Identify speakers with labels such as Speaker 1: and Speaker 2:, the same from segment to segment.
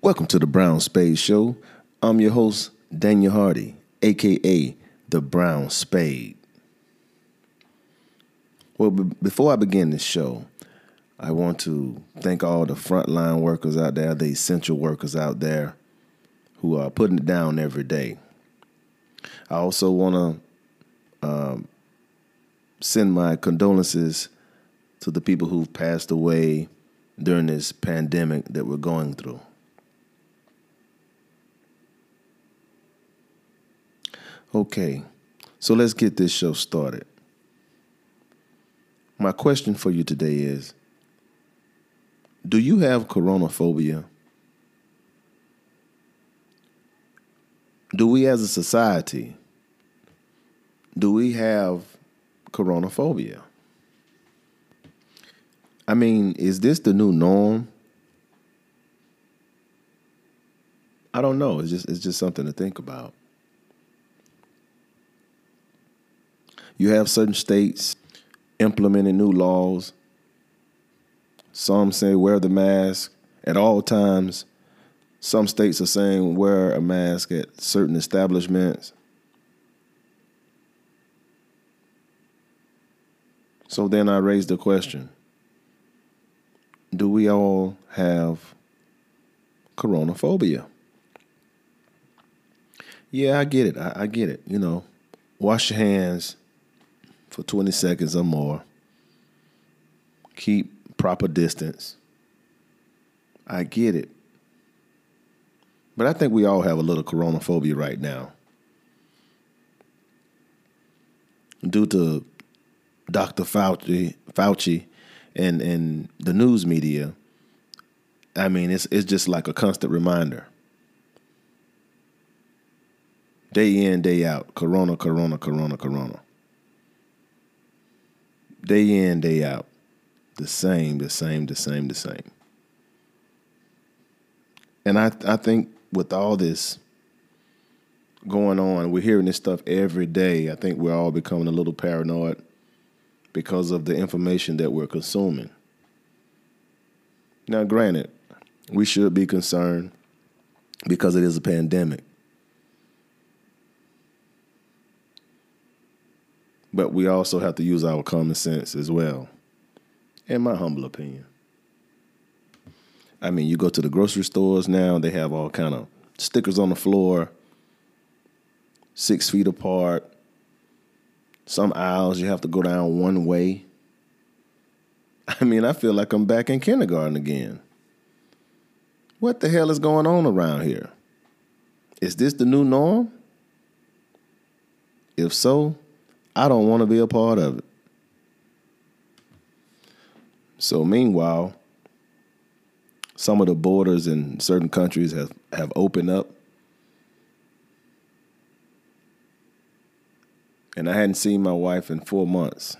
Speaker 1: Welcome to the Brown Spade Show. I'm your host, Daniel Hardy, aka the Brown Spade. Well, b- before I begin this show, I want to thank all the frontline workers out there, the essential workers out there who are putting it down every day. I also want to um, send my condolences to the people who've passed away during this pandemic that we're going through. Okay, so let's get this show started. My question for you today is Do you have coronaphobia? Do we as a society, do we have coronaphobia? I mean, is this the new norm? I don't know. It's just it's just something to think about. You have certain states implementing new laws. Some say wear the mask at all times. Some states are saying wear a mask at certain establishments. So then I raise the question Do we all have coronaphobia? Yeah, I get it. I, I get it. You know, wash your hands for 20 seconds or more. Keep proper distance. I get it. But I think we all have a little coronaphobia right now. Due to Dr. Fauci, Fauci and, and the news media, I mean, it's, it's just like a constant reminder. Day in, day out, corona, corona, corona, corona. Day in, day out. The same, the same, the same, the same. And I, I think with all this going on, we're hearing this stuff every day. I think we're all becoming a little paranoid because of the information that we're consuming. Now, granted, we should be concerned because it is a pandemic. But we also have to use our common sense as well, in my humble opinion. I mean, you go to the grocery stores now, they have all kind of stickers on the floor, six feet apart. Some aisles you have to go down one way. I mean, I feel like I'm back in kindergarten again. What the hell is going on around here? Is this the new norm? If so, I don't want to be a part of it. So, meanwhile, some of the borders in certain countries have, have opened up. And I hadn't seen my wife in four months.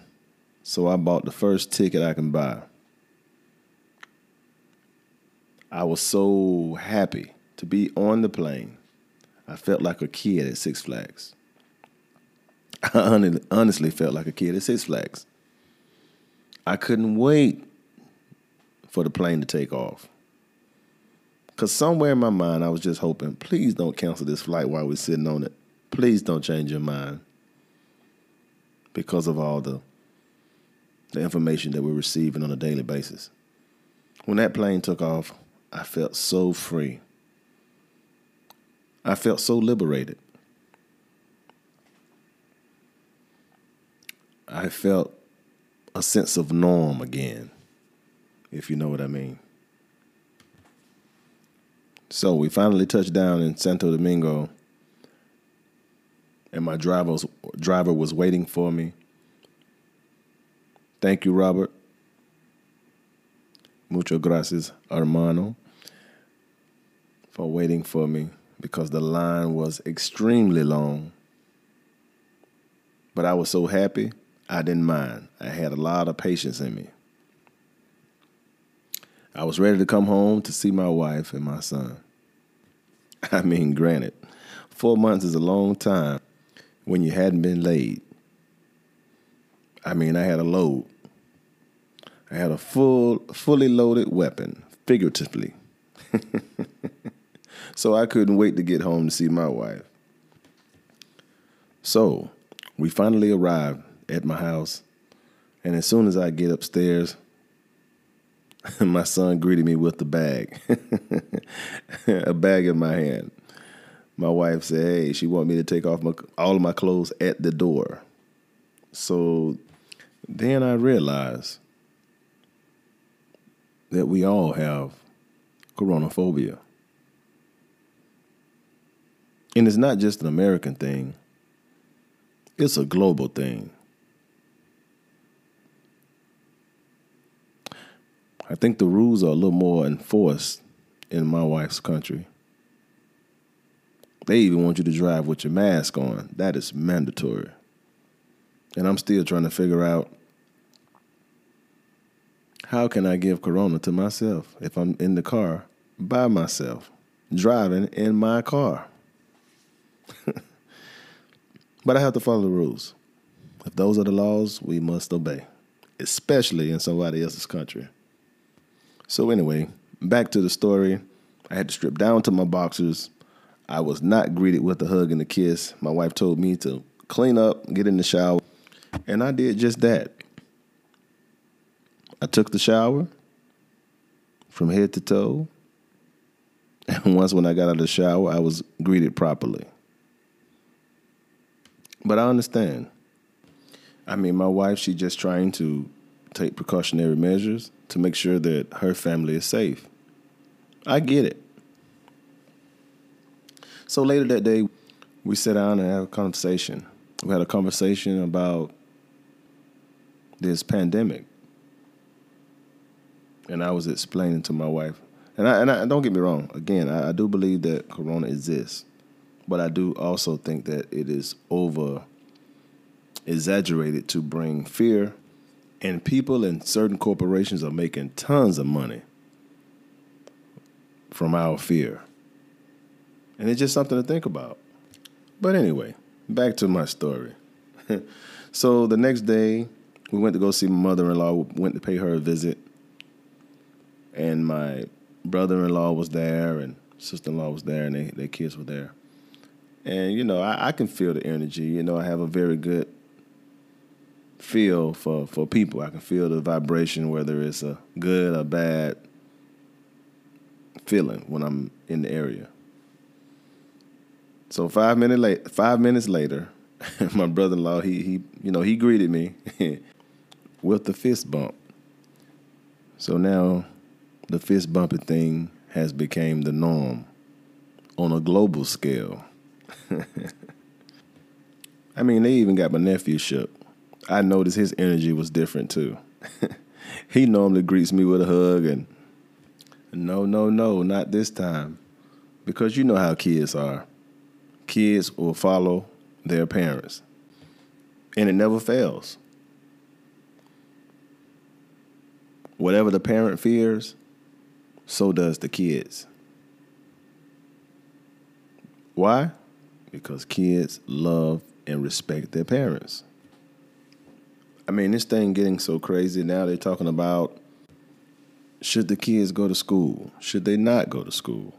Speaker 1: So I bought the first ticket I can buy. I was so happy to be on the plane. I felt like a kid at Six Flags. I honestly felt like a kid at Six Flags. I couldn't wait for the plane to take off. Because somewhere in my mind, I was just hoping, please don't cancel this flight while we're sitting on it. Please don't change your mind. Because of all the, the information that we're receiving on a daily basis. When that plane took off, I felt so free. I felt so liberated. I felt a sense of norm again, if you know what I mean. So we finally touched down in Santo Domingo, and my driver was, driver was waiting for me. Thank you, Robert. Mucho gracias, hermano, for waiting for me because the line was extremely long. But I was so happy, I didn't mind. I had a lot of patience in me. I was ready to come home to see my wife and my son. I mean, granted, four months is a long time when you hadn't been laid. I mean, I had a load. I had a full, fully loaded weapon, figuratively. so I couldn't wait to get home to see my wife. So we finally arrived at my house, and as soon as I get upstairs, my son greeted me with the bag, a bag in my hand. My wife said, "Hey, she want me to take off my, all of my clothes at the door." So then I realized that we all have coronaphobia. And it's not just an American thing, it's a global thing. I think the rules are a little more enforced in my wife's country. They even want you to drive with your mask on. That is mandatory. And I'm still trying to figure out how can I give Corona to myself if I'm in the car by myself, driving in my car? but I have to follow the rules. If those are the laws, we must obey, especially in somebody else's country. So, anyway, back to the story. I had to strip down to my boxers. I was not greeted with a hug and a kiss. My wife told me to clean up, get in the shower, and I did just that. I took the shower from head to toe. And once when I got out of the shower, I was greeted properly. But I understand. I mean, my wife, she's just trying to take precautionary measures to make sure that her family is safe. I get it. So later that day, we sat down and had a conversation. We had a conversation about this pandemic and I was explaining to my wife, and I, and, I, don't get me wrong. Again, I, I do believe that Corona exists, but I do also think that it is over exaggerated to bring fear, and people and certain corporations are making tons of money from our fear, and it's just something to think about. But anyway, back to my story. so the next day, we went to go see my mother-in-law. Went to pay her a visit and my brother-in-law was there and sister-in-law was there and they, their kids were there and you know I, I can feel the energy you know i have a very good feel for, for people i can feel the vibration whether it's a good or bad feeling when i'm in the area so five minutes late five minutes later my brother-in-law he he you know he greeted me with the fist bump so now the fist bumping thing has become the norm on a global scale. I mean, they even got my nephew shook. I noticed his energy was different too. he normally greets me with a hug and no, no, no, not this time. Because you know how kids are. Kids will follow their parents. And it never fails. Whatever the parent fears, so does the kids. Why? Because kids love and respect their parents. I mean, this thing getting so crazy now, they're talking about should the kids go to school? Should they not go to school?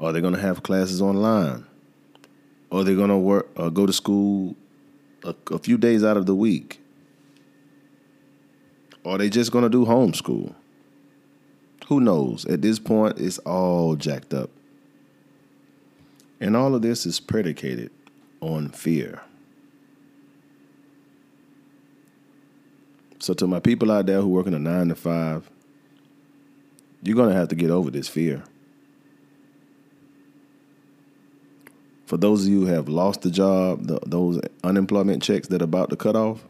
Speaker 1: Are they going to have classes online? Are they going to work or uh, go to school a, a few days out of the week? Are they just going to do homeschool? Who knows? At this point, it's all jacked up. And all of this is predicated on fear. So, to my people out there who work in a nine to five, you're to have to get over this fear. For those of you who have lost the job, the, those unemployment checks that are about to cut off,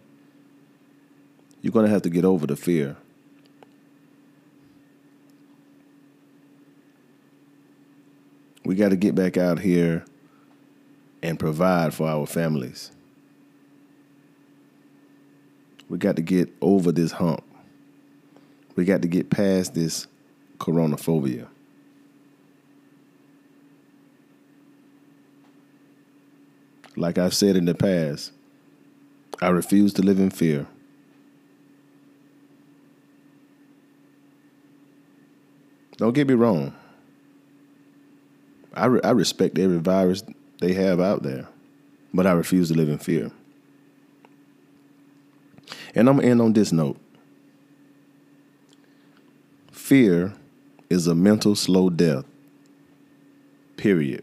Speaker 1: you're to have to get over the fear We got to get back out here and provide for our families. We got to get over this hump. We got to get past this coronaphobia. Like I've said in the past, I refuse to live in fear. Don't get me wrong. I, re- I respect every virus they have out there, but I refuse to live in fear. And I'm going to end on this note fear is a mental slow death, period.